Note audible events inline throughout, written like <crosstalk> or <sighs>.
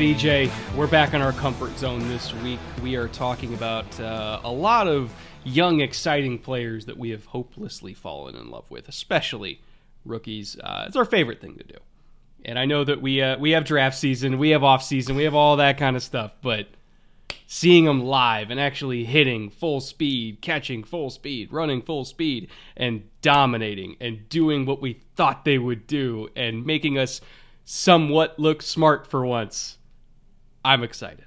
Right, EJ, we're back in our comfort zone this week. We are talking about uh, a lot of young, exciting players that we have hopelessly fallen in love with, especially rookies. Uh, it's our favorite thing to do. And I know that we uh, we have draft season, we have off season, we have all that kind of stuff, but seeing them live and actually hitting full speed, catching full speed, running full speed, and dominating and doing what we thought they would do and making us somewhat look smart for once. I'm excited.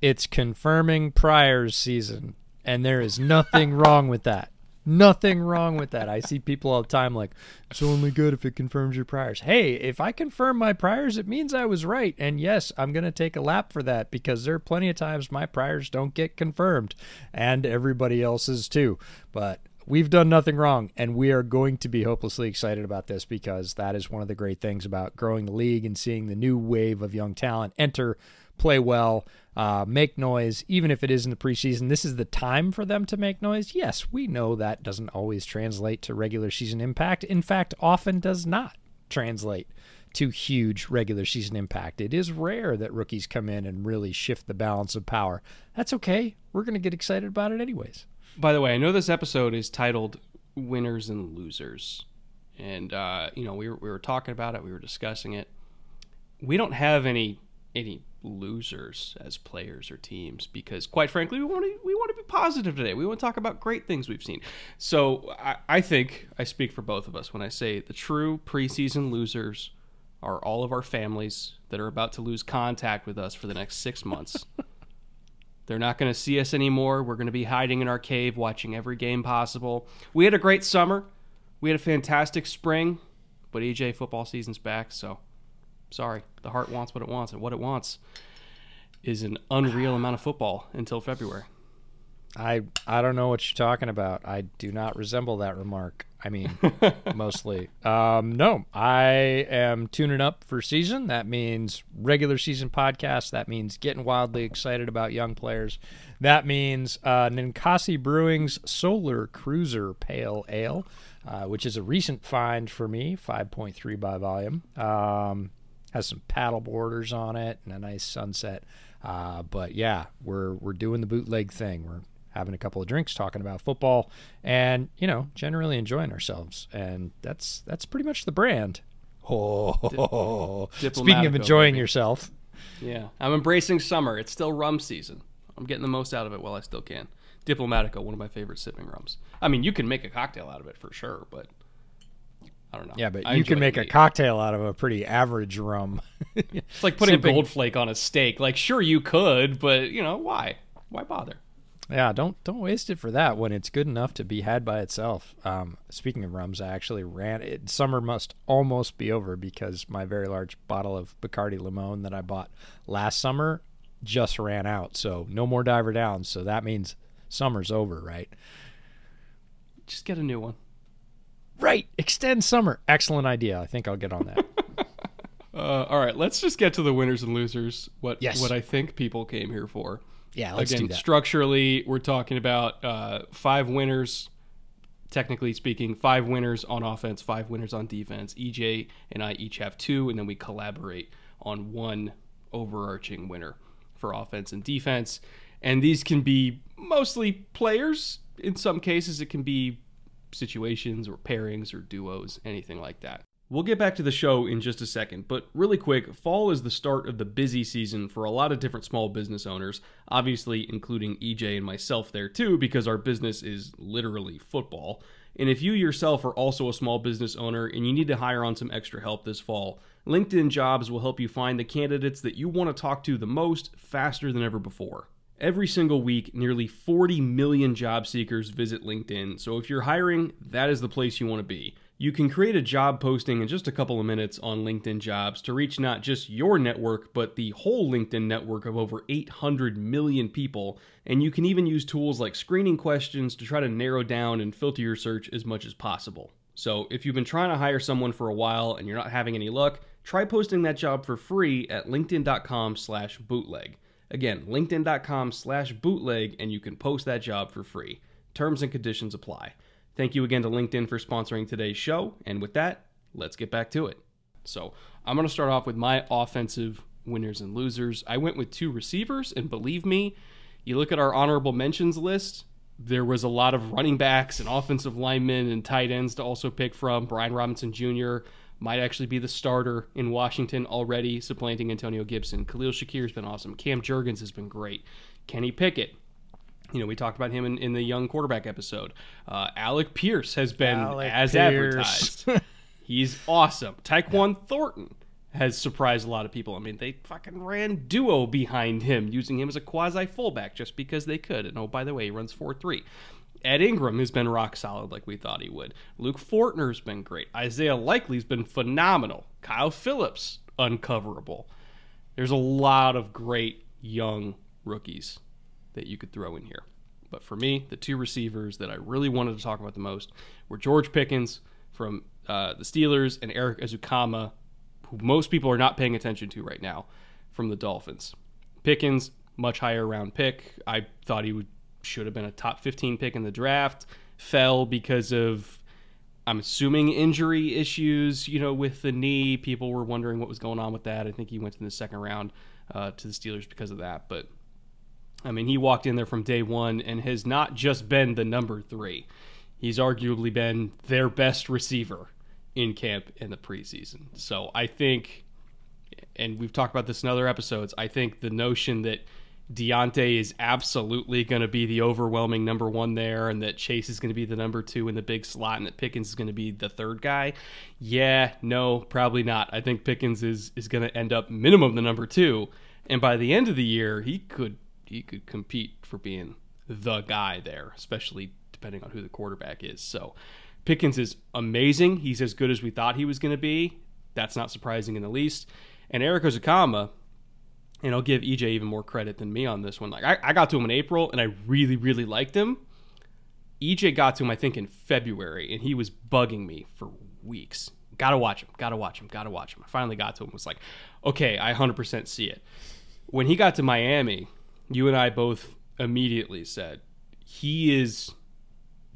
It's confirming priors season, and there is nothing <laughs> wrong with that. Nothing wrong with that. I see people all the time like, it's only good if it confirms your priors. Hey, if I confirm my priors, it means I was right. And yes, I'm going to take a lap for that because there are plenty of times my priors don't get confirmed and everybody else's too. But we've done nothing wrong, and we are going to be hopelessly excited about this because that is one of the great things about growing the league and seeing the new wave of young talent enter, play well, uh, make noise, even if it is in the preseason. This is the time for them to make noise. Yes, we know that doesn't always translate to regular season impact. In fact, often does not translate to huge regular season impact. It is rare that rookies come in and really shift the balance of power. That's okay. We're going to get excited about it anyways. By the way, I know this episode is titled "Winners and Losers," and uh, you know we were, we were talking about it, we were discussing it. We don't have any any losers as players or teams because, quite frankly, we want to we want to be positive today. We want to talk about great things we've seen. So I, I think I speak for both of us when I say the true preseason losers are all of our families that are about to lose contact with us for the next six months. <laughs> They're not going to see us anymore. We're going to be hiding in our cave, watching every game possible. We had a great summer. We had a fantastic spring, but EJ football season's back, so sorry. The heart wants what it wants, and what it wants is an unreal <sighs> amount of football until February. I I don't know what you're talking about. I do not resemble that remark. I mean, <laughs> mostly. Um, no, I am tuning up for season. That means regular season podcast. That means getting wildly excited about young players. That means uh, Ninkasi Brewing's Solar Cruiser Pale Ale, uh, which is a recent find for me, 5.3 by volume. Um, has some paddle borders on it and a nice sunset. Uh, but yeah, we're we're doing the bootleg thing. We're having a couple of drinks, talking about football, and you know, generally enjoying ourselves. And that's that's pretty much the brand. Oh, speaking of enjoying baby. yourself, yeah, I'm embracing summer. It's still rum season. I'm getting the most out of it while I still can. Diplomatico, one of my favorite sipping rums. I mean, you can make a cocktail out of it for sure, but I don't know. Yeah, but I you can make a cocktail out of a pretty average rum. it's like putting Sipping. gold flake on a steak. Like, sure you could, but you know why? Why bother? Yeah, don't don't waste it for that when it's good enough to be had by itself. Um, speaking of rums, I actually ran it. Summer must almost be over because my very large bottle of Bacardi Limon that I bought last summer just ran out. So no more diver down. So that means summer's over, right? Just get a new one. Right, extend summer. Excellent idea. I think I'll get on that. <laughs> uh, all right, let's just get to the winners and losers. What yes. what I think people came here for. Yeah, let's Again, do that. Structurally, we're talking about uh, five winners, technically speaking, five winners on offense, five winners on defense. EJ and I each have two, and then we collaborate on one overarching winner for offense and defense. And these can be mostly players. In some cases, it can be situations or pairings or duos, anything like that. We'll get back to the show in just a second, but really quick, fall is the start of the busy season for a lot of different small business owners, obviously including EJ and myself there too, because our business is literally football. And if you yourself are also a small business owner and you need to hire on some extra help this fall, LinkedIn Jobs will help you find the candidates that you want to talk to the most faster than ever before. Every single week, nearly 40 million job seekers visit LinkedIn, so if you're hiring, that is the place you want to be. You can create a job posting in just a couple of minutes on LinkedIn Jobs to reach not just your network, but the whole LinkedIn network of over 800 million people. And you can even use tools like screening questions to try to narrow down and filter your search as much as possible. So if you've been trying to hire someone for a while and you're not having any luck, try posting that job for free at linkedin.com slash bootleg. Again, linkedin.com slash bootleg, and you can post that job for free. Terms and conditions apply. Thank you again to LinkedIn for sponsoring today's show. And with that, let's get back to it. So I'm going to start off with my offensive winners and losers. I went with two receivers, and believe me, you look at our honorable mentions list, there was a lot of running backs and offensive linemen and tight ends to also pick from. Brian Robinson Jr. might actually be the starter in Washington already, supplanting Antonio Gibson. Khalil Shakir has been awesome. Cam Jurgens has been great. Kenny Pickett, you know, we talked about him in, in the young quarterback episode. Uh, Alec Pierce has been Alec as Pierce. advertised. <laughs> He's awesome. Tyquan Thornton has surprised a lot of people. I mean, they fucking ran duo behind him, using him as a quasi fullback just because they could. And oh, by the way, he runs 4 3. Ed Ingram has been rock solid like we thought he would. Luke Fortner's been great. Isaiah Likely's been phenomenal. Kyle Philips, uncoverable. There's a lot of great young rookies that you could throw in here. But for me, the two receivers that I really wanted to talk about the most were George Pickens from uh, the Steelers and Erik Ezukanma, who most people are not paying attention to right now from the Dolphins. Pickens, much higher round pick. I thought he would should have been a top 15 pick in the draft. Fell because of I'm assuming injury issues, you know, with the knee. People were wondering what was going on with that. I think he went in the second round uh, to the Steelers because of that. But I mean, he walked in there from day one and has not just been the number three. He's arguably been their best receiver in camp in the preseason. So I think, and we've talked about this in other episodes, I think the notion that Diontae is absolutely going to be the overwhelming number one there, and that Chase is going to be the number two in the big slot, and that Pickens is going to be the third guy. Yeah, no, probably not. I think Pickens is is going to end up minimum the number two, and by the end of the year, he could he could compete for being the guy there, especially depending on who the quarterback is. So Pickens is amazing. He's as good as we thought he was going to be. That's not surprising in the least. And Erik Ezukanma, and I'll give EJ even more credit than me on this one. Like I, I got to him in April, and I really, really liked him. EJ got to him, I think, in February, and he was bugging me for weeks. Gotta watch him. Gotta watch him. Gotta watch him. I finally got to him. Was like, okay, I 100% see it. When he got to Miami, you and I both immediately said he is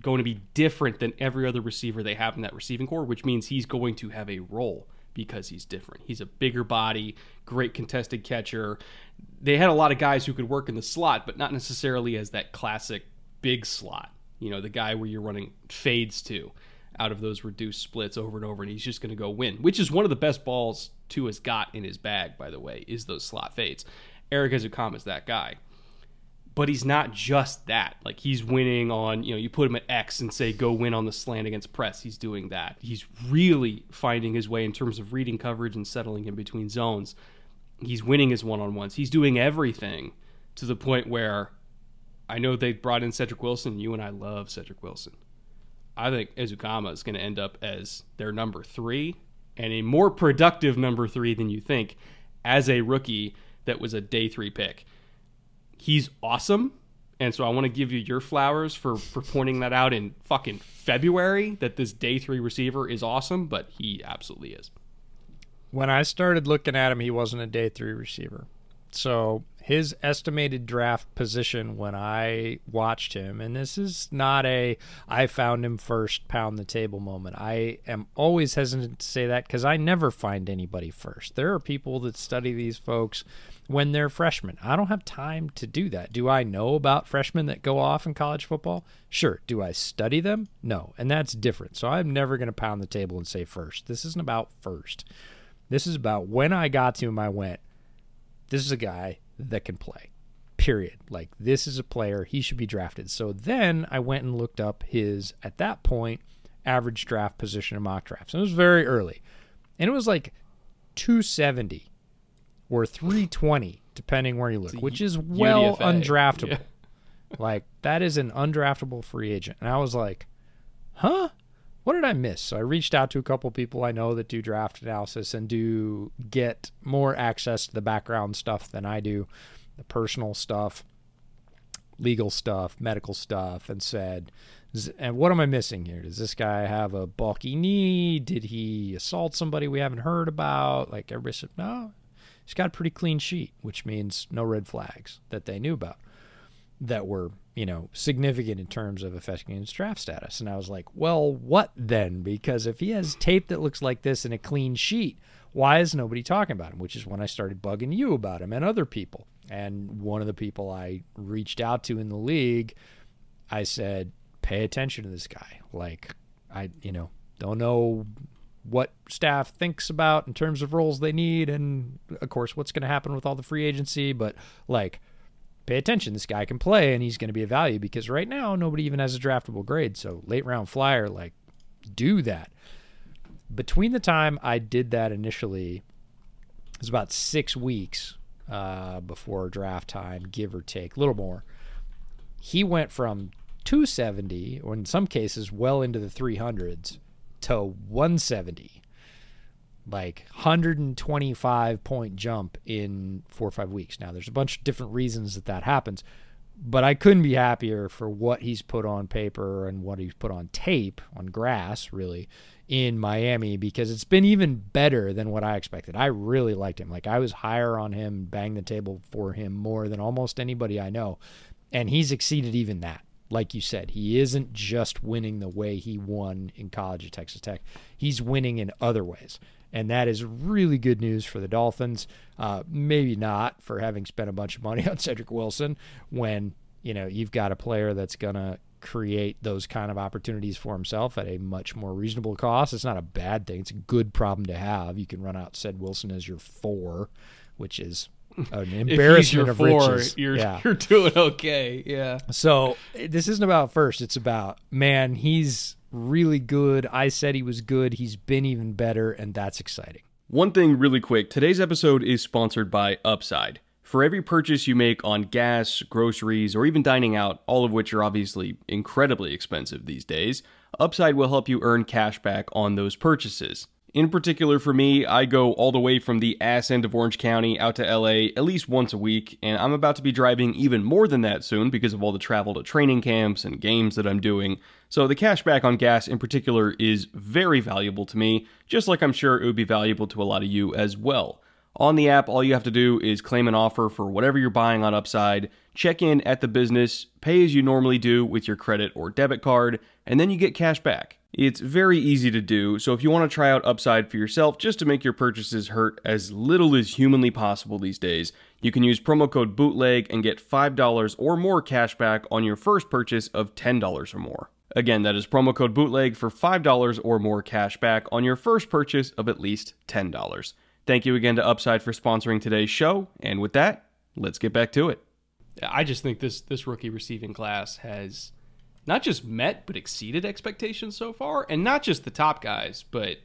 going to be different than every other receiver they have in that receiving corps, which means he's going to have a role because he's different. He's a bigger body, great contested catcher. They had a lot of guys who could work in the slot, but not necessarily as that classic big slot. You know, the guy where you're running fades to out of those reduced splits over and over, and he's just going to go win, which is one of the best balls Tua has got in his bag, by the way, is those slot fades. Erik Ezukanma is that guy. But he's not just that. Like he's winning on, you know, you put him at X and say go win on the slant against press. He's doing that. He's really finding his way in terms of reading coverage and settling in between zones. He's winning his one on ones. He's doing everything to the point where I know they brought in Cedric Wilson. You and I love Cedric Wilson. I think Ezukanma is going to end up as their number three and a more productive number three than you think as a rookie that was a day three pick. He's awesome. And so I want to give you your flowers for, for pointing that out in fucking February that this day three receiver is awesome, but he absolutely is. When I started looking at him, he wasn't a day three receiver. So his estimated draft position when I watched him, and this is not a I found him first, pound the table moment. I am always hesitant to say that because I never find anybody first. There are people that study these folks when they're freshmen. I don't have time to do that. Do I know about freshmen that go off in college football? Sure. Do I study them? No. And that's different. So I'm never going to pound the table and say first. This isn't about first. This is about when I got to him, I went, this is a guy that can play. Period. Like this is a player, he should be drafted. So then I went and looked up his at that point average draft position in mock drafts. And it was very early. And it was like 270 or 320 depending where you look, which is well UDFA. undraftable. Yeah. Like that is an undraftable free agent. And I was like, "Huh? What did I miss?" So I reached out to a couple people I know that do draft analysis and do get more access to the background stuff than I do, the personal stuff, legal stuff, medical stuff, and said, "And what am I missing here? Does this guy have a bulky knee? Did he assault somebody we haven't heard about?" Like everybody said, "No, he's got a pretty clean sheet," which means no red flags that they knew about that were, you know, significant in terms of affecting his draft status. And I was like, well, what then? Because if he has tape that looks like this and a clean sheet, why is nobody talking about him? Which is when I started bugging you about him and other people. And one of the people I reached out to in the league, I said, pay attention to this guy. Like, I, you know, don't know what staff thinks about in terms of roles they need and of course what's going to happen with all the free agency but like pay attention. This guy can play and he's going to be a value because right now nobody even has a draftable grade. So late round flyer, like do that. Between the time I did that initially, it was about six weeks uh, before draft time, give or take, a little more. He went from 270, or in some cases, well into the 300s, to 170 like 125 point jump in four or five weeks. Now, there's a bunch of different reasons that that happens, but I couldn't be happier for what he's put on paper and what he's put on tape, on grass, really, in Miami because it's been even better than what I expected. I really liked him. Like, I was higher on him, bang the table for him more than almost anybody I know. And he's exceeded even that like you said, he isn't just winning the way he won in college at Texas Tech. He's winning in other ways. And that is really good news for the Dolphins. Uh, maybe not for having spent a bunch of money <laughs> on Cedric Wilson when, you know, you've got a player that's going to create those kind of opportunities for himself at a much more reasonable cost. It's not a bad thing. It's a good problem to have. You can run out Ced Wilson as your four, which is an <laughs> embarrassment of four, riches. you're yeah. <laughs> you're doing okay. Yeah. So this isn't about first. It's about man. He's really good. I said he was good. He's been even better, and that's exciting. One thing really quick today's episode is sponsored by Upside. For every purchase you make on gas, groceries, or even dining out, all of which are obviously incredibly expensive these days, Upside will help you earn cash back on those purchases. In particular, for me, I go all the way from the ass end of Orange County out to LA at least once a week, and I'm about to be driving even more than that soon because of all the travel to training camps and games that I'm doing. So the cash back on gas in particular is very valuable to me, just like I'm sure it would be valuable to a lot of you as well. On the app, all you have to do is claim an offer for whatever you're buying on Upside, check in at the business, pay as you normally do with your credit or debit card, and then you get cash back. It's very easy to do, so if you want to try out Upside for yourself just to make your purchases hurt as little as humanly possible these days, you can use promo code BOOTLEG and get $5 or more cash back on your first purchase of $10 or more. Again, that is promo code BOOTLEG for $5 or more cash back on your first purchase of at least $10. Thank you again to Upside for sponsoring today's show, and with that, let's get back to it. I just think this this rookie receiving class has not just met but exceeded expectations so far, and not just the top guys, but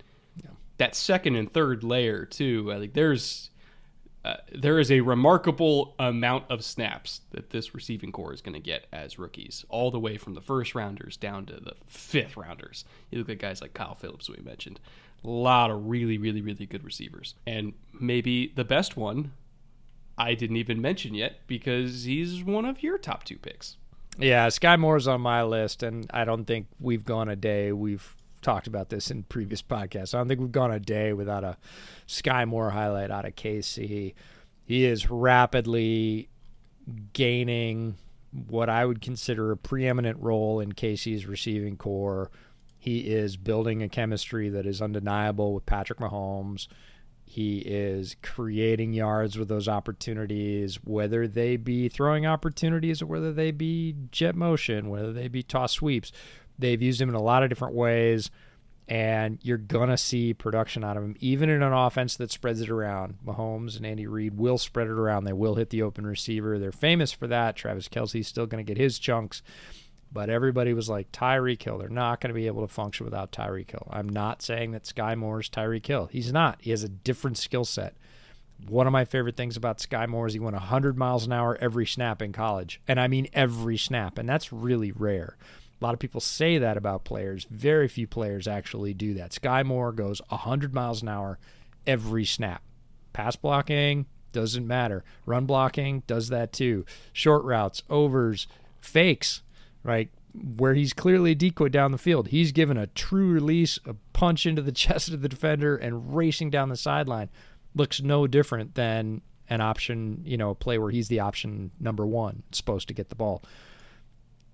that second and third layer too. I think there's uh, there is a remarkable amount of snaps that this receiving corps is going to get as rookies, all the way from the first rounders down to the fifth rounders. You look at guys like Kyle Philips, we mentioned, a lot of really, really, really good receivers, and maybe the best one I didn't even mention yet because he's one of your top two picks. Yeah, Sky Moore's on my list, and I don't think we've gone a day. We've talked about this in previous podcasts. I don't think we've gone a day without a Sky Moore highlight out of KC. He is rapidly gaining what I would consider a preeminent role in KC's receiving corps. He is building a chemistry that is undeniable with Patrick Mahomes. He is creating yards with those opportunities, whether they be throwing opportunities or whether they be jet motion, whether they be toss sweeps. They've used him in a lot of different ways and you're gonna see production out of him, even in an offense that spreads it around. Mahomes and Andy Reid will spread it around. They will hit the open receiver. They're famous for that. Travis Kelce's still gonna get his chunks, but everybody was like Tyreek Hill. They're not gonna be able to function without Tyreek Hill. I'm not saying that Sky Moore's Tyreek Hill. He's not. He has a different skill set. One of my favorite things about Sky Moore is he went 100 miles an hour every snap in college, and I mean every snap, and that's really rare. A lot of people say that about players. Very few players actually do that. Sky Moore goes 100 miles an hour every snap. Pass blocking doesn't matter. Run blocking does that too. Short routes, overs, fakes, right? Where he's clearly a decoy down the field. He's given a true release, a punch into the <laughs> chest of the defender, and racing down the sideline. Looks no different than an option, you know, a play where he's the option number one, supposed to get the ball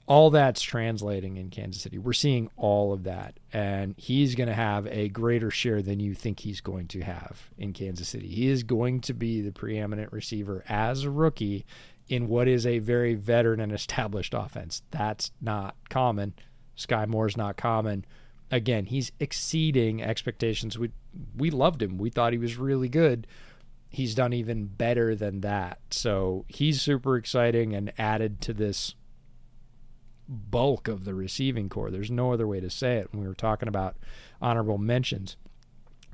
all that's translating in Kansas City. We're seeing all of that, and he's going to have a greater share than you think he's going to have in Kansas City. He is going to be the preeminent receiver as a rookie in what is a very veteran and established offense. That's not common. Sky Moore's not common. Again, he's exceeding expectations. We we loved him. We thought he was really good. He's done even better than that. So he's super exciting and added to this bulk of the receiving corps. There's no other way to say it. When we were talking about honorable mentions,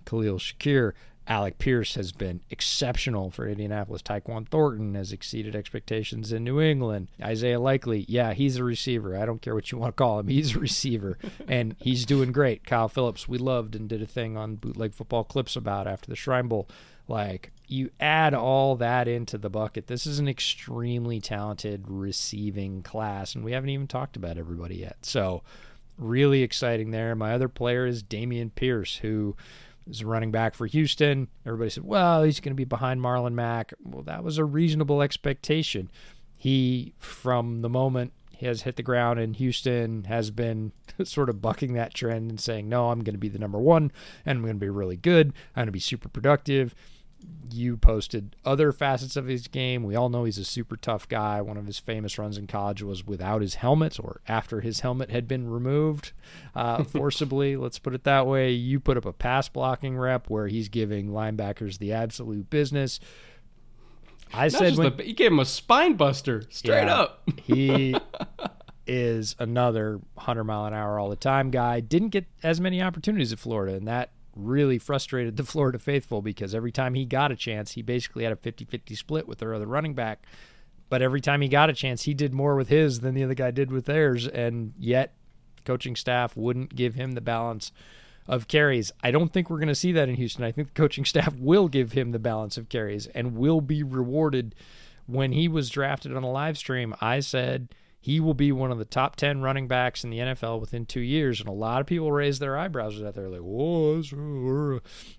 Khalil Shakir, Alec Pierce has been exceptional for Indianapolis. Tyquan Thornton has exceeded expectations in New England. Isaiah Likely, yeah, he's a receiver. I don't care what you want to call him. He's a receiver, <laughs> and he's doing great. Kyle Philips, we loved and did a thing on Bootleg Football Clips about after the Shrine Bowl. Like you add all that into the bucket. This is an extremely talented receiving class, and we haven't even talked about everybody yet. So, really exciting there. My other player is Dameon Pierce, who is running back for Houston. Everybody said, well, he's going to be behind Marlon Mack. Well, that was a reasonable expectation. He, from the moment he has hit the ground in Houston, has been <laughs> sort of bucking that trend and saying, no, I'm going to be the number one and I'm going to be really good. I'm going to be super productive you posted other facets of his game. We all know he's a super tough guy. One of his famous runs in college was without his helmet or after his helmet had been removed uh, <laughs> forcibly. Let's put it that way. You put up a pass blocking rep where he's giving linebackers the absolute business. I Not said when, the, he gave him a spine buster straight yeah, up. <laughs> he is another 100 mile an hour all the time guy. Didn't get as many opportunities at Florida, and that really frustrated <laughs> the Florida faithful because every time he got a chance, he basically had a 50 50 split with their other running back. But every time he got a chance, he did more with his than the other guy did with theirs. And yet, coaching staff wouldn't give him the balance of carries. I don't think we're going to see that in Houston. I think the coaching <laughs> staff will give him the balance of carries and will be rewarded. When he was drafted on a live stream, I said, he will be one of the top 10 running backs in the NFL within two years. And a lot of people raise their eyebrows at that. They're like, whoa,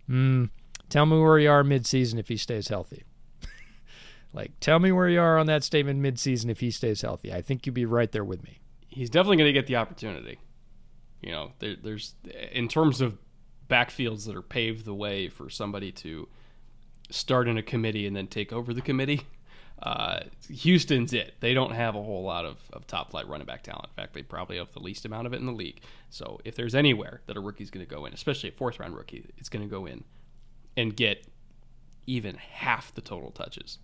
mm, tell me where you are midseason if he stays healthy. <laughs> like, tell me where you are on that statement midseason if he stays healthy. I think you'd be right there with me. He's definitely going to get the opportunity. You know, there, there's, in terms of backfields that are paved the way for somebody to start in a committee and then take over the committee uh, Houston's it. They don't have a whole lot of, of top flight running back talent. In fact, they probably have the least amount of it in the league. So if there's anywhere that a rookie's going to go in, especially a fourth round rookie, it's going to go in and get even half the total touches.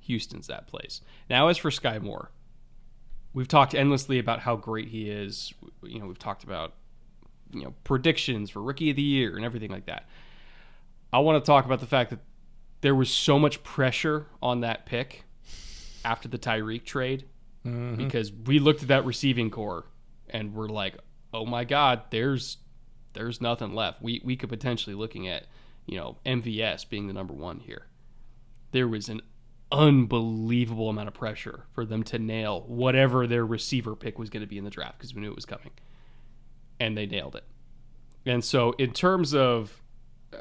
Houston's that place. Now, as for Sky Moore, we've talked endlessly about how great he is. You know, we've talked about you know predictions for rookie of the year and everything like that. I want to talk about the fact that there was so much pressure on that pick after the Tyreek trade mm-hmm. because we looked at that receiving corps and we're like, oh my God, there's there's nothing left. We we could potentially looking at you know MVS being the number one here. There was an unbelievable amount of pressure for them to nail whatever their receiver pick was going to be in the draft because we knew it was coming, and they nailed it. And so, in terms of uh,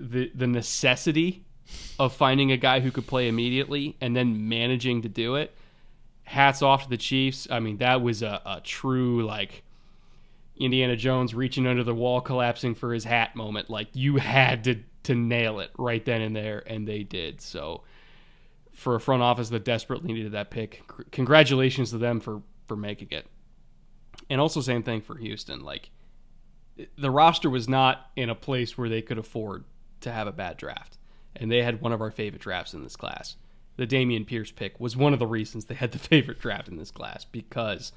the the necessity of finding a guy who could play immediately and then managing to do it. Hats off to the Chiefs. I mean, that was a, a true like Indiana Jones reaching under the wall, collapsing for his hat moment. Like you had to to nail it right then and there, and they did. So for a front office that desperately needed that pick, congratulations to them for for making it. And also same thing for Houston. Like the roster was not in a place where they could afford to have a bad draft. And they had one of our favorite drafts in this class. The Dameon Pierce pick was one of the reasons they had the <laughs> favorite draft in this class because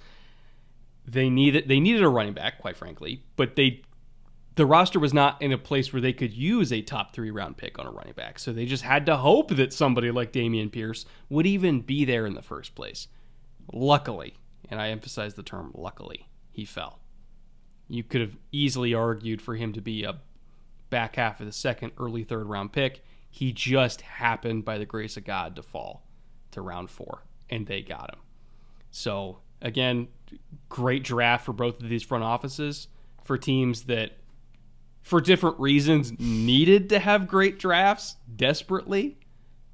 they needed they needed a running back, quite frankly, but they the roster was not in a place where they could use a top three round pick on a running back. So they just had to hope that somebody like Dameon Pierce would even be there in the first place. Luckily, and I emphasize the term luckily, he fell. You could have easily argued for him to be a back half of the second, early third round pick. He just happened, by the grace of God, to fall to round four, and they got him. So, again, great draft for both of these front offices for teams that, for different reasons, needed to have great drafts desperately,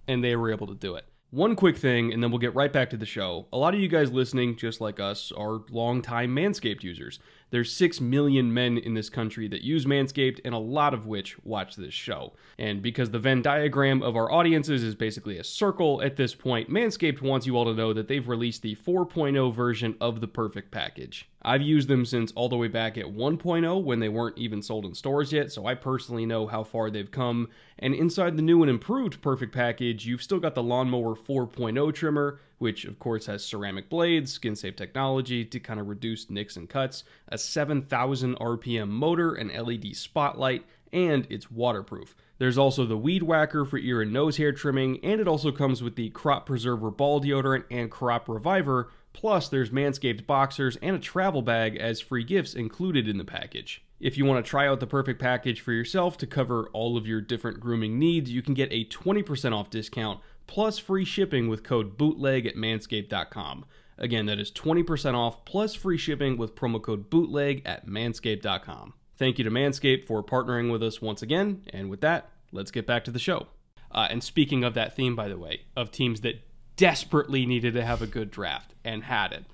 and they were able to do it. One quick thing, and then we'll get right back to the show. A lot of you guys listening, just like us, are longtime Manscaped users. There's 6 million men in this country that use Manscaped, and a lot of which watch this show. And because the Venn diagram of our audiences is basically a circle at this point, Manscaped wants you all to know that they've released the 4.0 version of the perfect package. I've used them since all the way back at 1.0 when they weren't even sold in stores yet, so I personally know how far they've come. And inside the new and improved perfect package, you've still got the Lawnmower 4.0 trimmer, which of course has ceramic blades, skin safe technology to kind of reduce nicks and cuts, a 7000 RPM motor, an LED spotlight, and it's waterproof. There's also the Weed Whacker for ear and nose hair trimming, and it also comes with the Crop Preserver ball deodorant and Crop Reviver. Plus, there's Manscaped boxers and a travel bag as free gifts included in the package. If you want to try out the perfect package for yourself to cover all of your different grooming needs, you can get a 20% off discount plus free shipping with code bootleg at manscaped.com. Again, that is 20% off plus free shipping with promo code bootleg at manscaped.com. Thank you to Manscaped for partnering with us once again. And with that, let's get back to the show. Uh, and speaking of that theme, by the way, of teams that desperately needed to have a good draft and had it,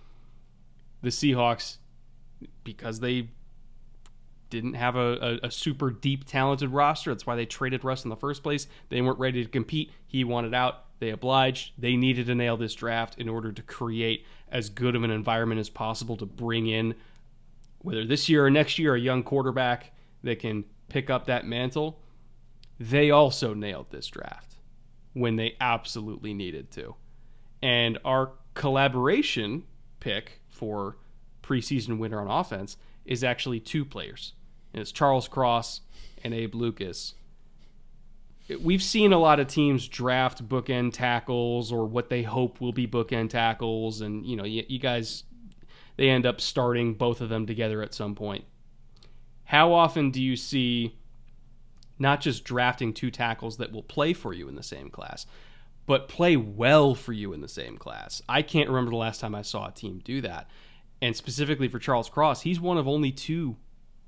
the Seahawks, because they didn't have a, a, a, super deep talented roster. That's why they traded Russ in the first place. They weren't ready to compete. He wanted out. They obliged. They needed to nail this draft in order to create as good of an environment as possible to bring in, whether this year or next year, a young quarterback that can pick up that mantle. They also nailed this draft when they absolutely needed to. And our collaboration pick for preseason winner on offense is actually two players. And it's Charles Cross and Abe Lucas. We've seen a lot of teams draft bookend tackles or what they hope will be bookend tackles, and you know, you, you guys, they end up starting both of them together at some point. How often do you see not just drafting two tackles that will play for you in the same class, but play well for you in the same class? I can't remember the last time I saw a team do that. And specifically for Charles Cross, he's one of only two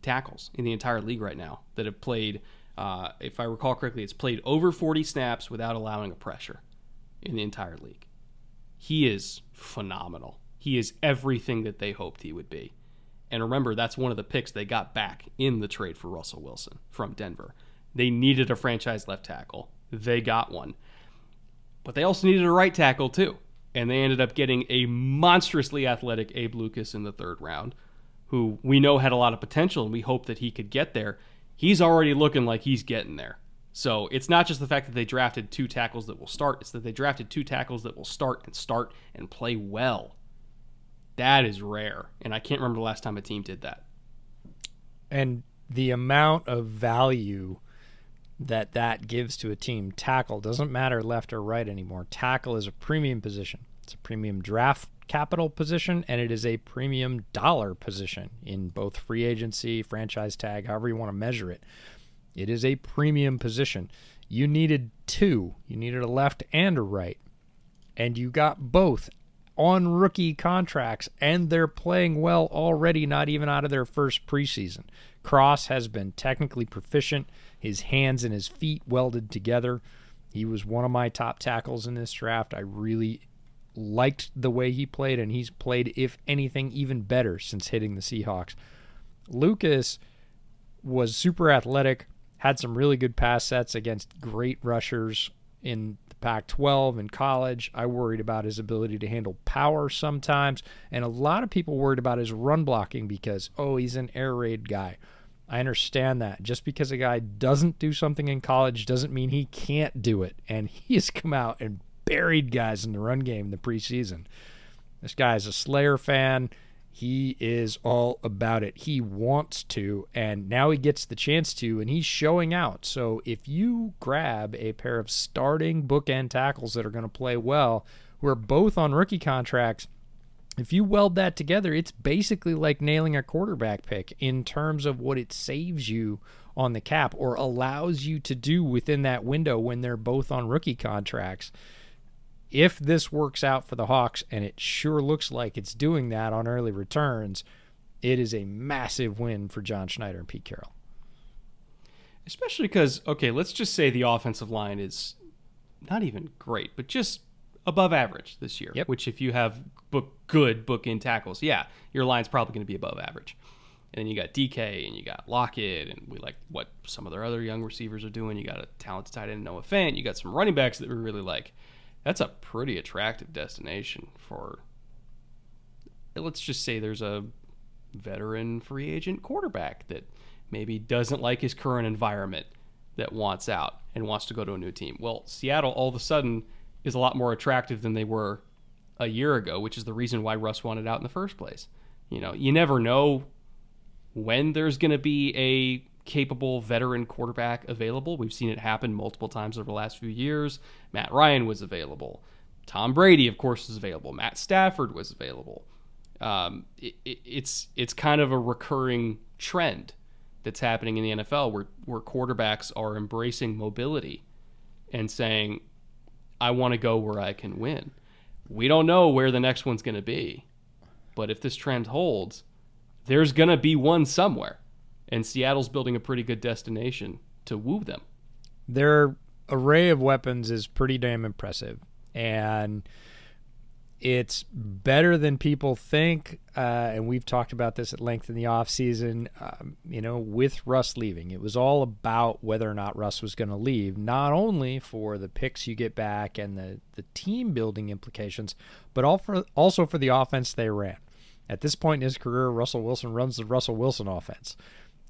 tackles in the entire league right now that have played, uh, if I recall correctly, it's played over 40 snaps without allowing a pressure in the entire league. He is phenomenal. He is everything that they hoped he would be. And remember, that's one of the picks they got back in the trade for Russell Wilson from Denver. They needed a franchise left tackle. They got one. But they also needed a right tackle, too. And they ended up getting a monstrously athletic Abe Lucas in the third round who we know had a lot of potential and we hope that he could get there, he's already looking like he's getting there. So it's not just the fact that they drafted two tackles that will start, it's that they drafted two tackles that will start and start and play well. That is rare. And I can't remember the last time a team did that. And the amount of value that that gives to a team, tackle doesn't matter left or right anymore. Tackle is a premium position. It's a premium draft capital position and it is a premium dollar position in both free agency, franchise tag, however you want to measure it. It is a premium position. You needed two, you needed a left and a right, and you got both on rookie contracts, and they're playing well already, not even out of their first preseason. Cross has been technically proficient, his hands and his feet welded together. He was one of my top tackles in this draft. I really liked the way he played, and he's played, if anything, even better since hitting the Seahawks. Lucas was super athletic, had some really good pass sets against great rushers in Pac 12 in college. I worried about his ability to handle power sometimes, and a lot of people worried about his run blocking because, oh, he's an air raid guy. I understand that. Just because a guy doesn't do something in college doesn't mean he can't do it. And he has come out and buried guys in the run game in the preseason. This guy is a Slayer fan. He is all about it. He wants to, and now he gets the chance to, and he's showing out. So if you grab a pair of starting bookend tackles that are going to play well, who are both on rookie contracts, if you weld that together, it's basically like nailing a quarterback pick in terms of what it saves you on the cap or allows you to do within that window when they're both on rookie contracts if this works out for the Hawks, and it sure looks like it's doing that on early returns, it is a massive win for John Schneider and Pete Carroll. Especially because, okay, let's just say the offensive line is not even great, but just above average this year. Yep. Which, if you have book good book in tackles, yeah, your line's probably going to be above average. And then you got DK and you got Lockett, and we like what some of their other young receivers are doing. You got a talented tight end, Noah Fant. You got some running backs that we really like that's a pretty attractive destination for let's just say there's a veteran free agent quarterback that maybe doesn't like his current environment that wants out and wants to go to a new team. Well, Seattle all of a sudden is a lot more attractive than they were a year ago, which is the reason why Russ wanted out in the first place. You know, you never know when there's going to be a capable veteran quarterback available. We've seen it happen multiple times over the last few years. Matt Ryan was available. Tom Brady, of course, was available. Matt Stafford was available. Um, it, it, it's it's kind of a recurring trend that's happening in the NFL where where quarterbacks are embracing mobility and saying, "I want to go where I can win." We don't know where the next one's going to be, but if this trend holds, there's going to be one somewhere and Seattle's building a pretty good destination to woo them. Their array of weapons is pretty damn impressive, and it's better than people think. Uh, and we've talked about this at length in the off season. Um, you know, with Russ leaving, it was all about whether or not Russ was going to leave, not only for the picks you get back and the the team building implications, but all for, also for the offense they ran. At this point in his career, Russell Wilson runs the Russell Wilson offense.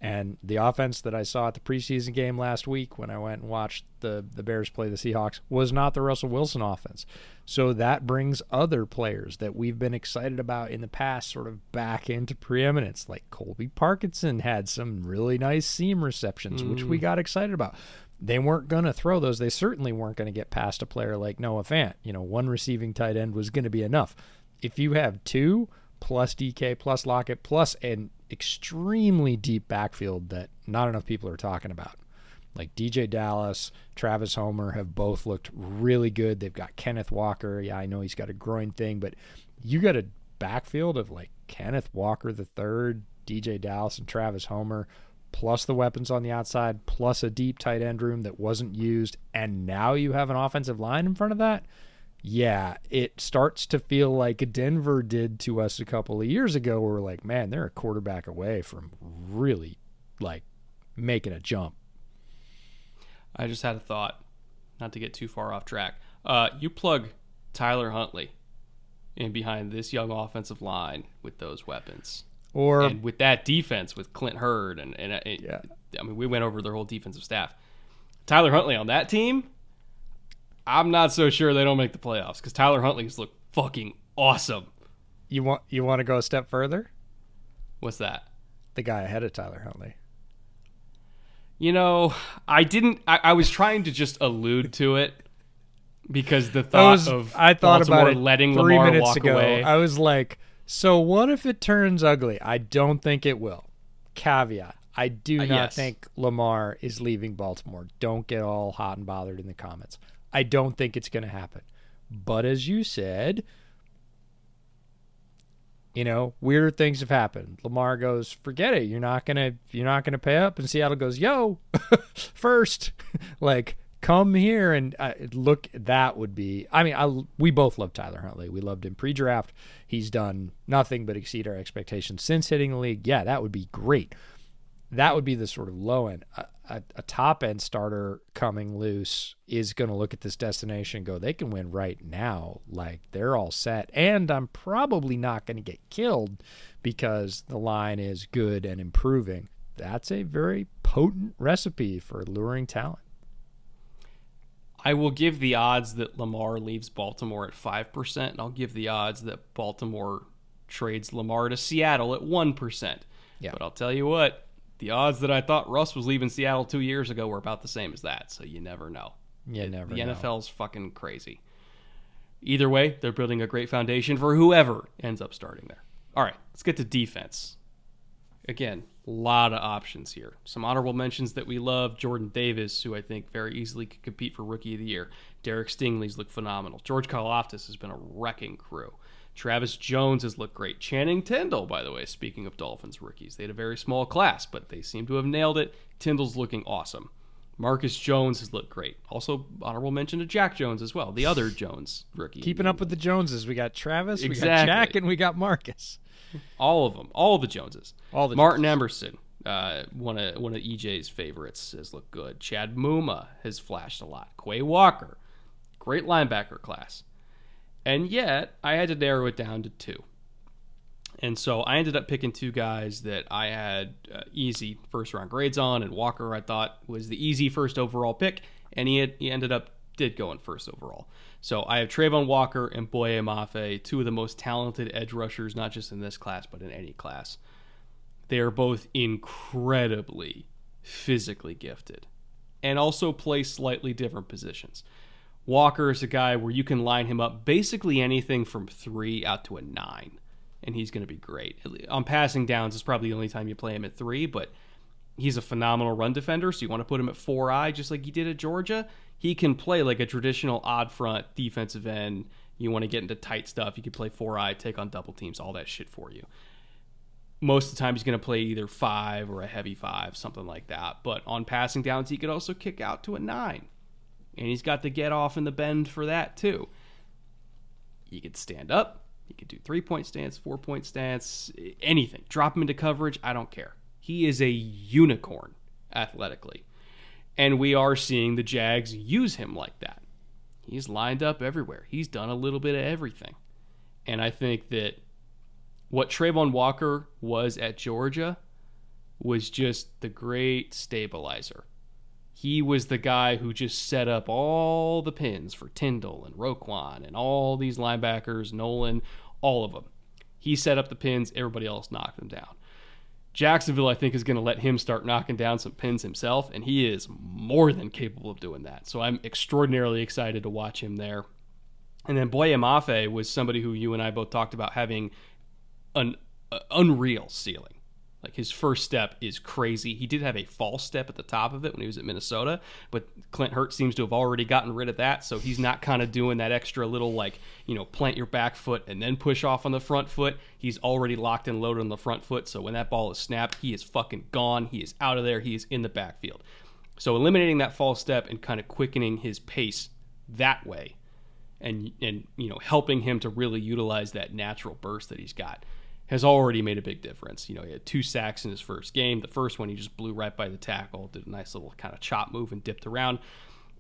And the offense that I saw at the preseason game last week when I went and watched the, the Bears play the Seahawks was not the Russell Wilson offense. So that brings other players that we've been excited about in the past sort of back into preeminence. Like Colby Parkinson had some really nice seam receptions, mm. which we mm. got excited about. They weren't going to throw those. They certainly weren't going to get past a player like Noah Fant. You know, one receiving tight end was going to be enough. If you have two plus DK plus Lockett plus an extremely deep backfield that not enough people are talking about. Like DeeJay Dallas, Travis Homer have both looked really good. They've got Kenneth Walker. Yeah, I know he's got a groin thing, but you got a backfield of like Kenneth Walker the third, DeeJay Dallas, and Travis Homer, plus the weapons on the outside, plus a deep tight end room that wasn't used, and now you have an offensive line in front of that yeah, it starts to feel like Denver did to us a couple of years ago, where we're like, man, they're a quarterback away from really like making a jump. I just had a thought, not to get too far off track. Uh, you plug Tyler Huntley in behind this young offensive line with those weapons, or and with that defense with Clint Hurtt and and it, yeah. I mean we went over their whole defensive staff. Tyler Huntley on that team I'm not so sure they don't make the playoffs because Tyler Huntley's look fucking awesome. You want you want to go a step further? What's that? The guy ahead of Tyler Huntley. You know, I didn't. I, I was trying to just allude to it because the thought was, of I thought Baltimore about it letting three Lamar minutes walk ago. away. I was like, so what if it turns ugly? I don't think it will. Caveat: I do uh, not yes. think Lamar is leaving Baltimore. Don't get all hot and bothered in the comments. I don't think it's going to happen. But as you said, you know, weirder things have happened. Lamar goes, "Forget it. You're not going to you're not going to pay up." And Seattle goes, "Yo, <laughs> first, <laughs> like come here and uh, look. That would be. I mean, I, we both love Tyler Huntley. We loved him pre-draft. He's done nothing but exceed our expectations since hitting the league. Yeah, that would be great. That would be the sort of low end. A, a, a top end starter coming loose is going to look at this destination and go, they can win right now. Like they're all set. And I'm probably not going to get killed because the line is good and improving. That's a very potent recipe for luring talent. I will give the odds that Lamar leaves Baltimore at 5%, and I'll give the odds that Baltimore trades Lamar to Seattle at 1%. Yeah. But I'll tell you what, the odds that I thought Russ was leaving Seattle two years ago were about the same as that, so you never know. You never the know. NFL's fucking crazy. Either way, they're building a great foundation for whoever ends up starting there. All right, let's get to defense. Again, a lot of options here. Some honorable mentions that we love Jordan Davis, who I think very easily could compete for Rookie of the Year. Derek Stingley's looked phenomenal. George Karlaftis has been a wrecking crew. Travis Jones has looked great. Channing Tindall, by the way, speaking of Dolphins rookies, they had a very small class, but they seem to have nailed it. Tindall's looking awesome. Marcus Jones has looked great. Also, honorable mention to Jack Jones as well, the other Jones rookie. Keeping up with the Joneses. We got Travis, exactly. we got Jack, and we got Marcus. all of them, all the Joneses. All the Martin Emerson, uh, one of one of EJ's favorites, has looked good. Chad Muma has flashed a lot. Quay Walker, great linebacker class, and yet I had to narrow it down to two. And so I ended up picking two guys that I had uh, easy first round grades on, and Walker I thought was the easy first overall pick, and he had, he ended up did go in first overall. So I have Travon Walker and Boye Mafe, two of the most talented edge rushers, not just in this class but in any class. They are both incredibly physically gifted, and also play slightly different positions. Walker is a guy where you can line him up basically anything from three out to a nine, and he's going to be great. On passing downs, it's probably the only time you play him at three, but he's a phenomenal run defender. So you want to put him at four I, just like he did at Georgia. He can play like a traditional odd front defensive end. You want to get into tight stuff, you can play four I, take on double teams, all that shit for you. Most of the time, he's going to play either five or a heavy five, something like that. But on passing downs, he could also kick out to a nine and he's got the get off in the bend for that too. He could stand up, he could do three point stance, four point stance, anything. Drop him into coverage, I don't care. He is a unicorn athletically. And we are seeing the Jags use him like that. He's lined up everywhere. He's done a little bit of everything. And I think that what Travon Walker was at Georgia was just the great stabilizer he was the guy who just set up all the pins for Tindall and Roquan and all these linebackers, Nolan, all of them. He set up the pins, everybody else knocked them down. Jacksonville, I think, is going to let him start knocking down some pins himself, and he is more than capable of doing that. So I'm extraordinarily excited to watch him there. And then Boye Mafe was somebody who you and I both talked about having an uh, unreal ceiling. Like his first step is crazy. He did have a false step at the top of it when he was at Minnesota, but Clint Hurtt seems to have already gotten rid of that, so he's not kind of doing that extra little like, you know, plant your back foot and then push off on the front foot. He's already locked and loaded on the front foot, so when that ball is snapped, he is fucking gone. He is out of there. He is in the backfield. So eliminating that false step and kind of quickening his pace that way and and you know, helping him to really utilize that natural burst that he's got has already made a big difference. You know, he had two sacks in his first game. The first one he just blew right by the tackle, did a nice little kind of chop move and dipped around.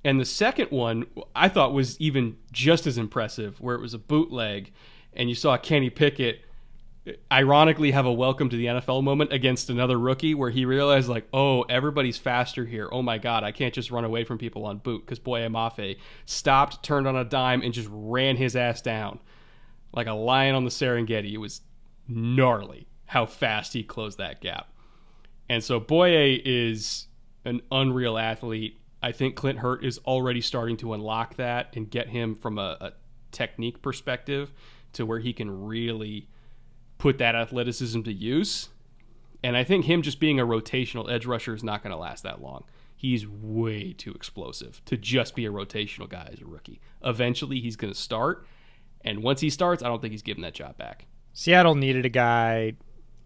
And the second one I thought was even just as impressive, where it was a bootleg, and you saw Kenny Pickett eh, ironically have a welcome to the NFL moment against another rookie where he realized like, oh, everybody's faster here. Oh my god, I can't just run away from people on boot because Boye Mafe stopped, turned on a dime, and just ran his ass down like a lion on the Serengeti. It was gnarly how fast he closed that gap. And so Boye is an unreal athlete. I think Clint Hurtt is already starting to unlock that and get him from a, a technique perspective to where he can really put that athleticism to use. And I think him just being a rotational edge rusher is not going to last that long. He's way too explosive to just be a rotational guy as a rookie. Eventually, he's going to start. And once he starts, I don't think he's giving that job back. Seattle needed a guy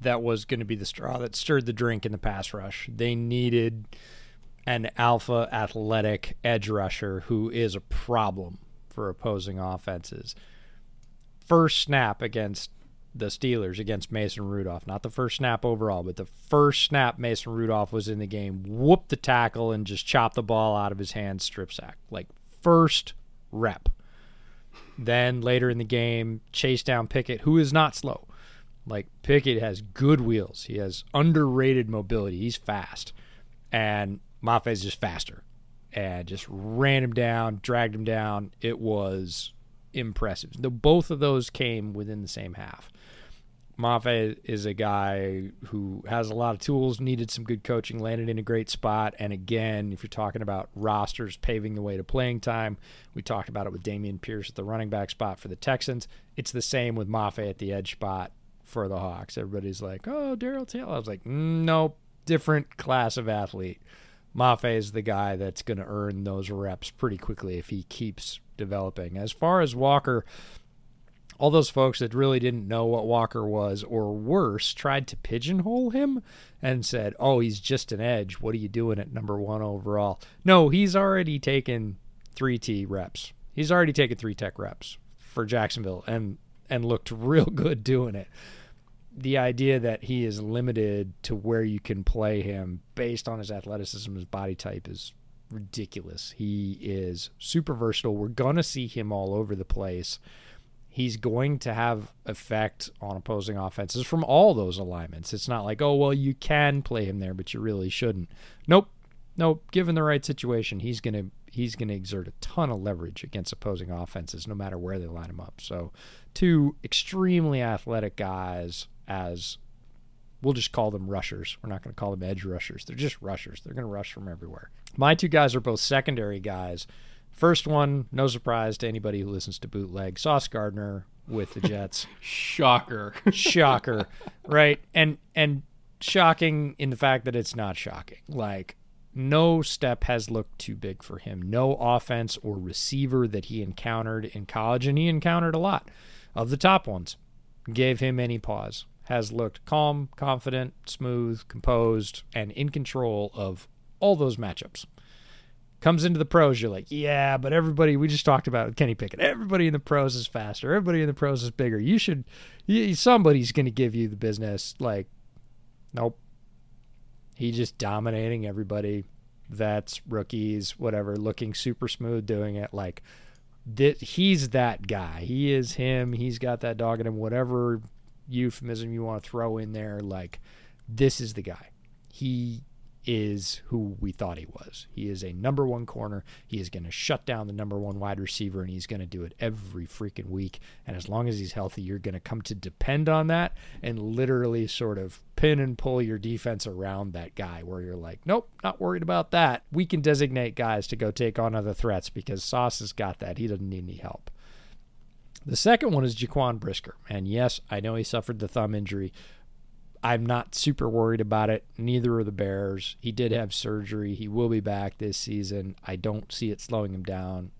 that was going to be the straw that stirred the drink in the pass rush. They needed an alpha athletic edge rusher who is a problem for opposing offenses. First snap against the Steelers against Mason Rudolph. Not the first snap overall, but the first snap Mason Rudolph was in the game, whooped the tackle and just chopped the ball out of his hand, strip sack. Like first rep. Then later in the game, chase down Pickett, who is not slow. Like Pickett has good wheels. He has underrated mobility. He's fast. And Mafe is just faster. And just ran him down, dragged him down. It was impressive. The, both of those came within the same half. Mafe is a guy who has a lot of tools, needed some good coaching, landed in a great spot. And again, if you're talking about rosters paving the way to playing time, we talked about it with Dameon Pierce at the running back spot for the Texans. It's the same with Mafe at the edge spot for the Hawks. Everybody's like, oh, Darrell Taylor. I was like, nope, different class of athlete. Mafe is the guy that's going to earn those reps pretty quickly if he keeps developing. As far as Walker, all those folks that really didn't know what Walker was, or worse, tried to pigeonhole him and said, oh, he's just an edge. What are you doing at number one overall? No, he's already taken three T reps. He's already taken three tech reps for Jacksonville and and looked <laughs> real good doing it. The idea that he is limited to where you can play him based on his athleticism, his body type is ridiculous. He is super versatile. We're going to see him all over the place he's going to have effect on opposing offenses from all those alignments. It's not like, oh, well, you can play him there, but you really shouldn't. Nope. Nope. Given the right situation, he's going to he's going to exert a ton of leverage against opposing offenses no matter where they line him up. So, two extremely athletic guys as we'll just call them rushers. We're not going to call them edge rushers. They're just rushers. They're going to rush from everywhere. My two guys are both secondary guys First one, no surprise to anybody who listens to bootleg, Sauce Gardner with the Jets. <laughs> Shocker. Shocker. <laughs> Right? And and shocking in the fact that it's not shocking. Like no step has looked too big for him. No offense or receiver that he encountered in college, and he encountered a lot of the top ones, gave him any pause. Has looked calm, confident, smooth, composed, and in control of all those matchups comes into the pros, you're like, yeah, but everybody, we just talked about Kenny Pickett. Everybody in the pros is faster. Everybody in the pros is bigger. You should, you, somebody's going to give you the business. Like, nope. He just dominating everybody. Vets, rookies, whatever, looking super smooth doing it. Like, that he's that guy. He is him. He's got that dog in him. Whatever euphemism you want to throw in there, like, this is the guy. He is who we thought he was. He is a number one corner. He is going to shut down the number one wide receiver, and he's going to do it every freaking week. And as long as he's healthy, you're going to come to depend on that and literally sort of pin and pull your defense around that guy where you're like, nope, not worried about that. We can designate guys to go take on other threats because Sauce has got that. He doesn't need any help. The second one is Jaquan Brisker. And yes, I know he suffered the thumb injury, I'm not super worried about it. Neither are the Bears. He did have surgery. He will be back this season. I don't see it slowing him down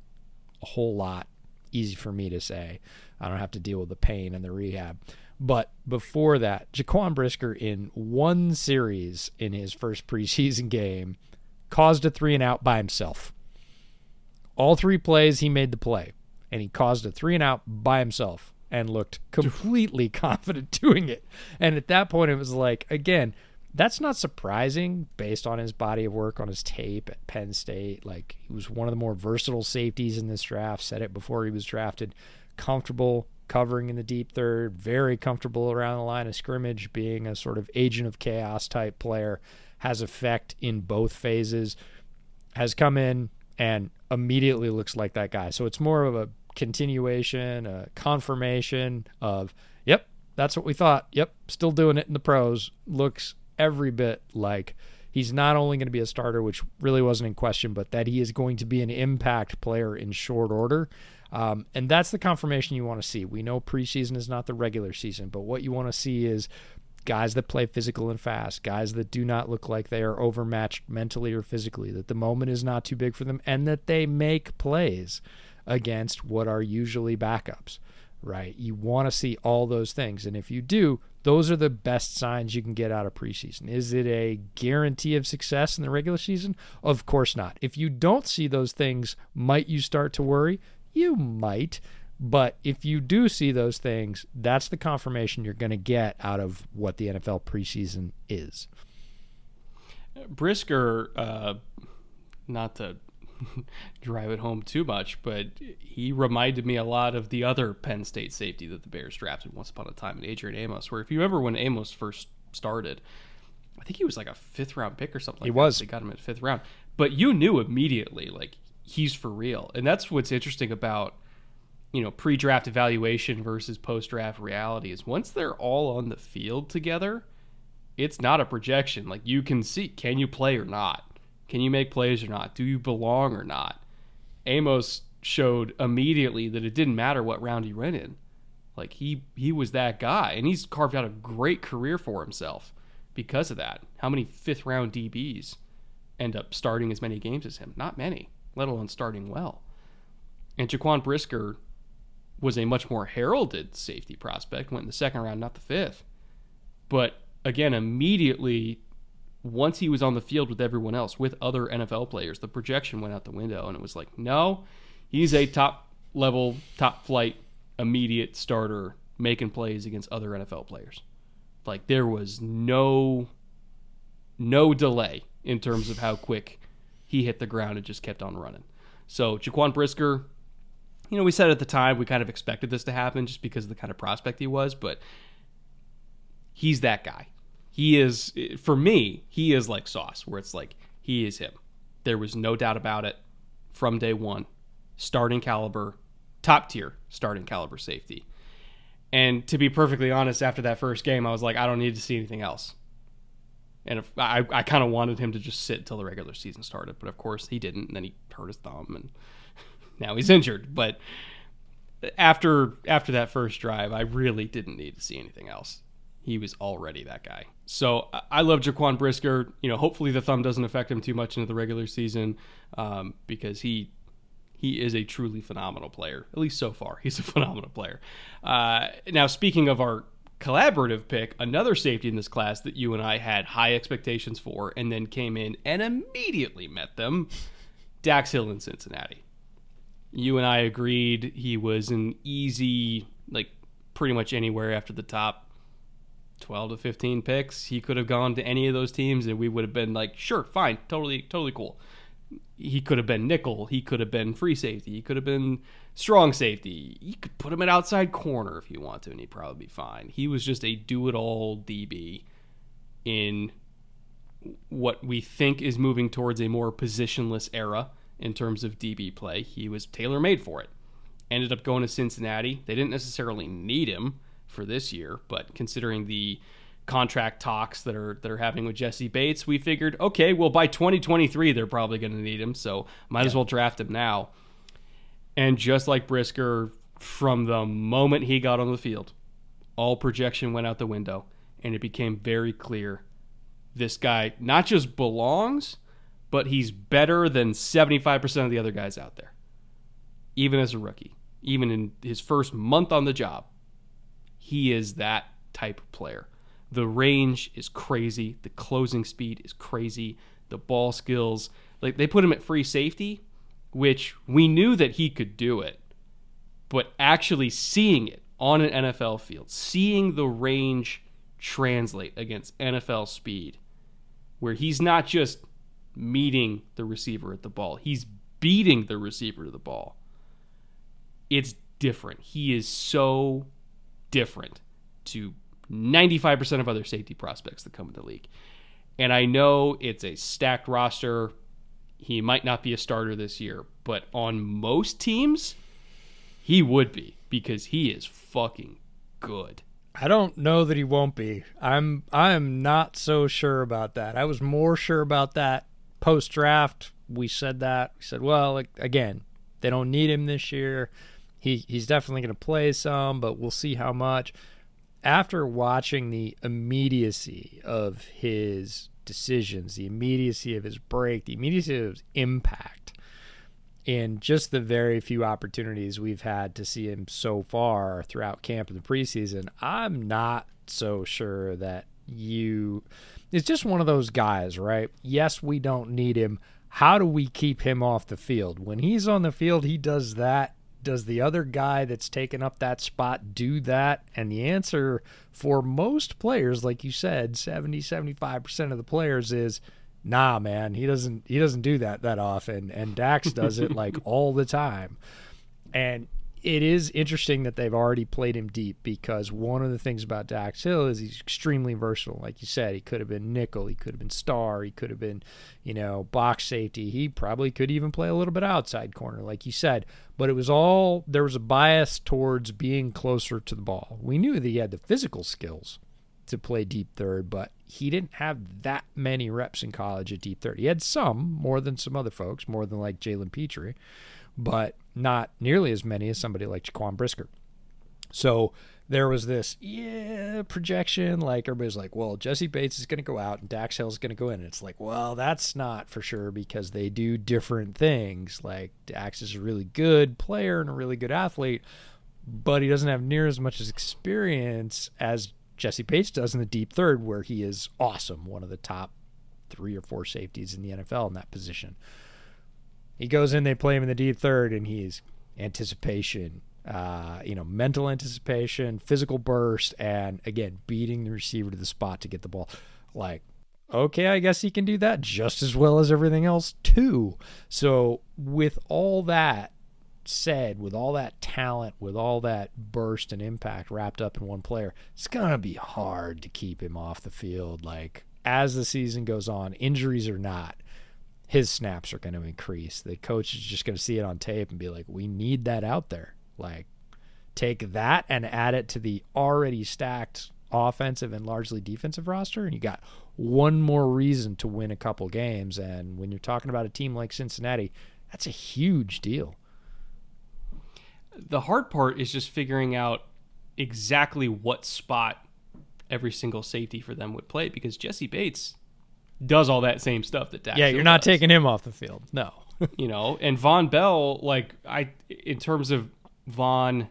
a whole lot. Easy for me to say. I don't have to deal with the pain and the rehab. But before that, Jaquan Brisker in one series in his first preseason game caused a three and out by himself. All three plays, he made the play, and he caused a three and out by himself and looked completely <laughs> confident doing it. And at that point, it was like, again, that's not surprising based on his body of work on his tape at Penn State. Like, he was one of the more versatile safeties in this draft, said it before he was drafted. Comfortable covering in the deep third, very comfortable around the line of scrimmage, being a sort of agent of chaos type player, has effect in both phases, has come in and immediately looks like that guy. So it's more of a continuation, a confirmation of, yep, that's what we thought. Yep, still doing it in the pros. Looks every bit like he's not only going to be a starter, which really wasn't in question, but that he is going to be an impact player in short order. Um, and that's the confirmation you want to see. We know preseason is not the regular season, but what you want to see is guys that play physical and fast, guys that do not look like they are overmatched mentally or physically, that the moment is not too big for them, and that they make plays against what are usually backups, right? You want to see all those things. And if you do, Those are the best signs you can get out of preseason. Is it a guarantee of success in the regular season? Of course not. If you don't see those things, might you start to worry? You might. But if you do see those things, that's the confirmation you're going to get out of what the NFL preseason is. Brisker, uh, not to <laughs> drive it home too much, but he reminded me a lot of the other Penn State safety that the Bears drafted once upon a time, in Adrian Amos. Where if you remember when Amos first started, I think he was like a fifth round pick or something. Like he was. They got him at fifth round, but you knew immediately like he's for real, and that's what's interesting about you know pre-draft evaluation versus post-draft reality is once they're all on the field together it's not a projection like you can see can you play or not can you make plays or not? Do you belong or not? Amos showed immediately that it didn't matter what round he went in. Like he he was that guy, and he's carved out a great career for himself because of that. How many fifth round DBs end up starting as many games as him? Not many, let alone starting well. And Jaquan Brisker was a much more heralded safety prospect, went in the second round, not the fifth. But again, immediately once he was on the field with everyone else, with other NFL players, the projection went out the window, and it was like, no, he's a top level, top flight, immediate starter making plays against other NFL players. Like there was no no delay in terms of how quick he hit the ground and just kept on running. So Jaquan Brisker, you know, we said at the time we kind of expected this to happen just because of the kind of prospect he was, but he's that guy he is for me he is like sauce where it's like he is him. There was no doubt about it from day one. Starting caliber top tier starting caliber safety. And to be perfectly honest after that first game i was like i don't need to see anything else. And if, i, I kind of wanted him to just sit until the regular season started but of course he didn't and then he hurt his thumb and <laughs> now he's injured. But after after that first drive i really didn't need to see anything else he was already that guy. So I love Jaquan Brisker. You know, hopefully the thumb doesn't affect him too much into the regular season um, because he he is a truly phenomenal player. At least so far, <laughs> he's a phenomenal player. Uh, now, speaking of our collaborative pick, another safety in this class that you and I had high expectations for, and then came in and immediately met them, Dax Hill in Cincinnati. You and I agreed he was an easy, like pretty much anywhere after the top 12 to 15 picks. He could have gone to any of those teams and we would have been like, sure, fine, totally, totally cool. He could have been nickel. He could have been free safety. He could have been strong safety. You could put him at outside corner if you want to, and he'd probably be fine. He was just a do it all DB in what we think is moving towards a more positionless era in terms of DB play. He was tailor made for it. Ended up going to Cincinnati. They didn't necessarily need him for this year, but considering the contract talks that are that are happening with Jessie Bates, we figured, okay, well by 2023 they're probably going to need him, so might yeah. as well draft him now. And just like Brisker, from the moment he got on the field, all projection went out the window, and it became very clear this guy not just belongs, but he's better than 75% of the other guys out there, even as a rookie, even in his first month on the job he is that type of player. The range is crazy. The closing speed is crazy. The ball skills, like they put him at free safety, which we knew that he could do it, but actually seeing it on an NFL field, seeing the range translate against NFL speed, where he's not just meeting the receiver at the ball, he's beating the receiver to the ball. It's different. He is so different to 95% of other safety prospects that come in the league. And I know it's a stacked roster. He might not be a starter this year, but on most teams, he would be because he is fucking good. I don't know that he won't be. I'm I'm not so sure about that. I was more sure about that post draft. We said that. We said, well, like, again, they don't need him this year. He he's definitely going to play some, but we'll see how much. After watching the immediacy of his decisions, the immediacy of his break, the immediacy of his impact, and just the very few opportunities we've had to see him so far throughout camp in the preseason, I'm not so sure that you. It's just one of those guys, right? Yes, we don't need him. How do we keep him off the field? When he's on the field, he does that. Does the other guy that's taken up that spot do that? And the answer for most players, like you said, 70, 75% of the players is nah, man, he doesn't he doesn't do that that often. And Dax does it like <laughs> all the time. And it is interesting that they've already played him deep because one of the things about Dax Hill is he's extremely versatile. Like you said, he could have been nickel, he could have been star, he could have been, you know, box safety. He probably could even play a little bit outside corner, like you said. But it was all there was a bias towards being closer to the ball. We knew that he had the physical skills to play deep third, but he didn't have that many reps in college at deep third. He had some, more than some other folks, more than like Jalen Pitre but not nearly as many as somebody like Jaquan Brisker. So there was this yeah projection like everybody's like well jessie bates is going to go out and dax hill is going to go in. And it's like well that's not for sure because they do different things. Like dax is a really good player and a really good athlete but he doesn't have near as much experience as jessie bates does in the deep third where he is awesome one of the top three or four safeties in the nfl in that position he goes in, they play him in the deep third, and he's anticipation, uh, you know, mental anticipation, physical burst, and again, beating the receiver to the spot to get the ball. Like, okay, I guess he can do that just as well as everything else, too. So, with all that said, with all that talent, with all that burst and impact wrapped up in one player, it's going to be hard to keep him off the field. Like, as the season goes on, injuries or not his snaps are going to increase. The coach is just going to see it on tape and be like, we need that out there. Like, take that and add it to the already stacked offensive and largely defensive roster, and you got one more reason to win a couple games. And when you're talking about a team like Cincinnati, that's a huge deal. The hard part is just figuring out exactly what spot every single safety for them would play because Jessie Bates does all that same stuff that Dax. Yeah, you're not does. taking him off the field. No. <laughs> you know, and Vonn Bell, like I, in terms of Vonn,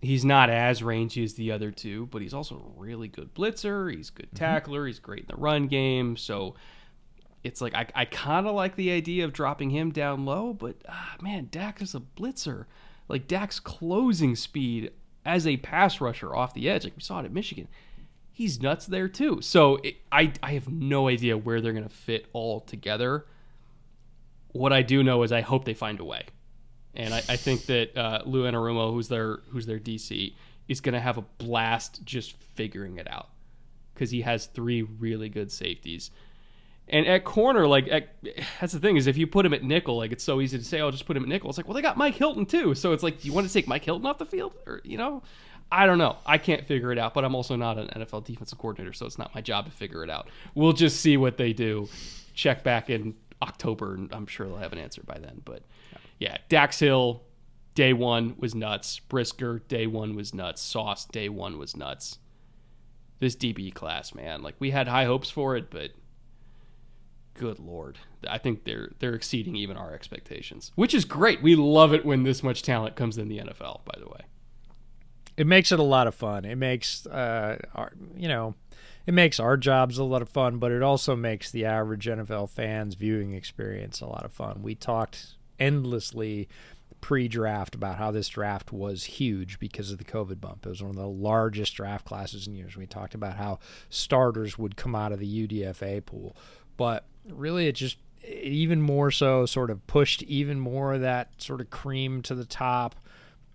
he's not as rangy as the other two, but he's also a really good blitzer. He's good mm-hmm. tackler. Mm-hmm. He's great in the run game. So it's like I, I kind of like the idea of dropping him down low, but ah, man, Dax is a blitzer. Like Dax closing speed as a pass rusher off the edge, like we saw it at Michigan, he's nuts there too. So it, I I have no idea where they're gonna fit all together. What I do know is I hope they find a way, and I, I think that uh, Lou Anarumo, who's their who's their DC, is gonna have a blast just figuring it out because he has three really good safeties. And at corner, like at, that's the thing is if you put him at nickel, like it's so easy to say, "I'll oh, just put him at nickel." It's like, well, they got Mike Hilton too, so it's like, do you want to take Mike Hilton off the field, or you know? I don't know. I can't figure it out, but I'm also not an NFL defensive coordinator, so it's not my job to figure it out. We'll just see what they do. Check back in October, and I'm sure they'll have an answer by then. But yeah, Dax Hill, day one was nuts. Brisker, day one was nuts. Sauce, day one was nuts. This DB class, man, like we had high hopes for it, but good lord, I think they're they're exceeding even our expectations, which is great. We love it when this much talent comes in the NFL. By the way it makes it a lot of fun. It makes uh, our, you know, it makes our jobs a lot of fun, but it also makes the average NFL fans viewing experience a lot of fun. We talked endlessly pre-draft about how this draft was huge because of the COVID bump. It was one of the largest draft classes in years. We talked about how starters would come out of the UDFA pool, but really it just even more so sort of pushed even more of that sort of cream to the top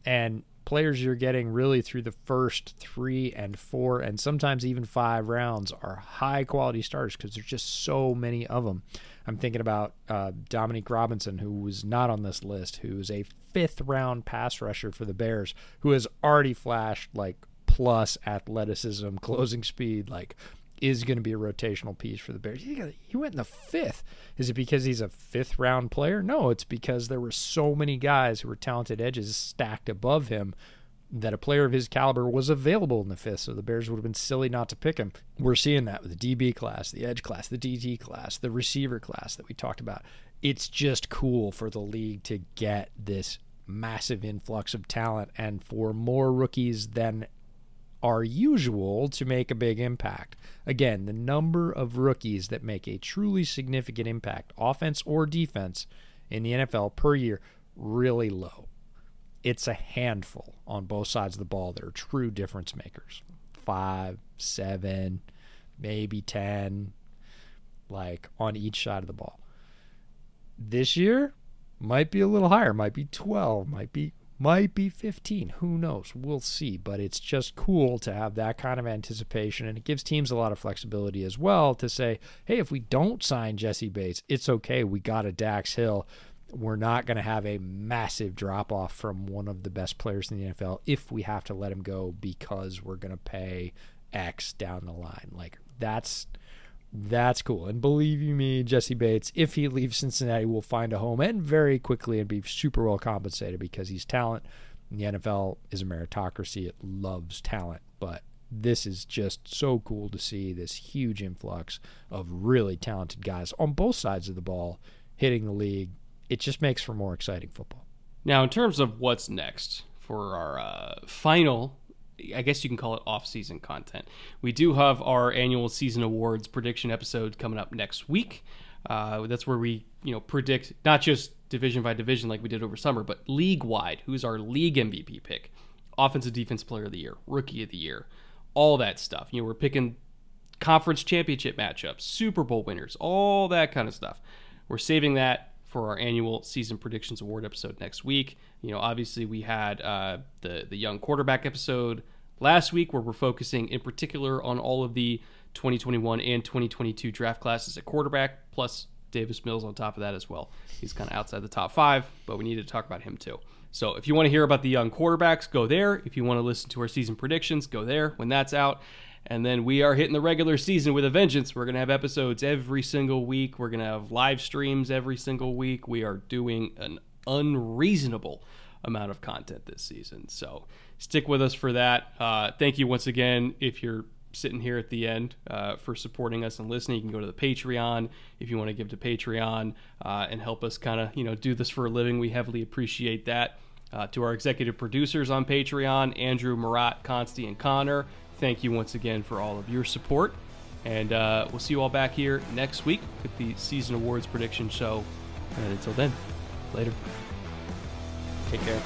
and players you're getting really through the first three and four and sometimes even five rounds are high quality starters because there's just so many of them. I'm thinking about uh, Dominique Robinson, who was not on this list, who is a fifth round pass rusher for the Bears, who has already flashed like plus athleticism, <laughs> closing speed, like is going to be a rotational piece for the Bears. He, went in the fifth. Is it because he's a fifth round player? No, it's because there were so many guys who were talented edges stacked above him that a player of his caliber was available in the fifth, so the Bears would have been silly not to pick him. We're seeing that with the DB class, the edge class, the DT class, the receiver class that we talked about. It's just cool for the league to get this massive influx of talent and for more rookies than are usual to make a big impact. Again, the number of rookies that make a truly significant impact, offense or defense, in the NFL per year, really low. It's a handful on both sides of the ball that are true difference makers. Five, seven, maybe 10, like on each side of the ball. This year might be a little higher, might be 12, might be might be 15 who knows? We'll see but it's just cool to have that kind of anticipation and it gives teams a lot of flexibility as well to say hey if we don't sign Jessie Bates it's okay we got a Dax Hill. We're not going to have a massive drop off from one of the best players in the NFL if we have to let him go because we're going to pay X down the line. Like that's that's cool. And believe you me, Jessie Bates, if he leaves Cincinnati, will find a home and very quickly and be super well compensated because he's talent. The NFL is a meritocracy, it loves talent. But this is just so cool to see this huge influx of really talented guys on both sides of the ball hitting the league. It just makes for more exciting football. Now, in terms of what's next for our uh, final I guess you can call it off-season content. We do have our annual season awards prediction episode coming up next week. Uh, that's where we, you know, predict not just division by division like we did over summer, but league wide. Who's our league MVP pick? Offensive defense player of the year, rookie of the year, all that stuff. You know, we're picking conference championship matchups, Super Bowl winners, all that kind of stuff. We're saving that for our annual season predictions award episode next week. You know, obviously we had uh, the the young quarterback episode last week where we're focusing in particular on all of the 2021 and 2022 draft classes at quarterback, plus Davis Mills on top of that as well. He's kind of outside the top five, but we need to talk about him too. So if you want to hear about the young quarterbacks, go there. If you want to listen to our season predictions, go there when that's out. And then we are hitting the regular season with a vengeance. We're going to have episodes every single week. We're going to have live streams every single week. We are doing an unreasonable amount of content this season. So stick with us for that. Uh, thank you once again. If you're sitting here at the end uh, for supporting us and listening, you can go to the Patreon if you want to give to Patreon uh, and help us kind of you know do this for a living. We heavily appreciate that. Uh, to our executive producers on Patreon, Andrew, Marat, Consti, and Connor, thank you once again for all of your support. And uh, we'll see you all back here next week with the season awards prediction show. And until then, later. Take care.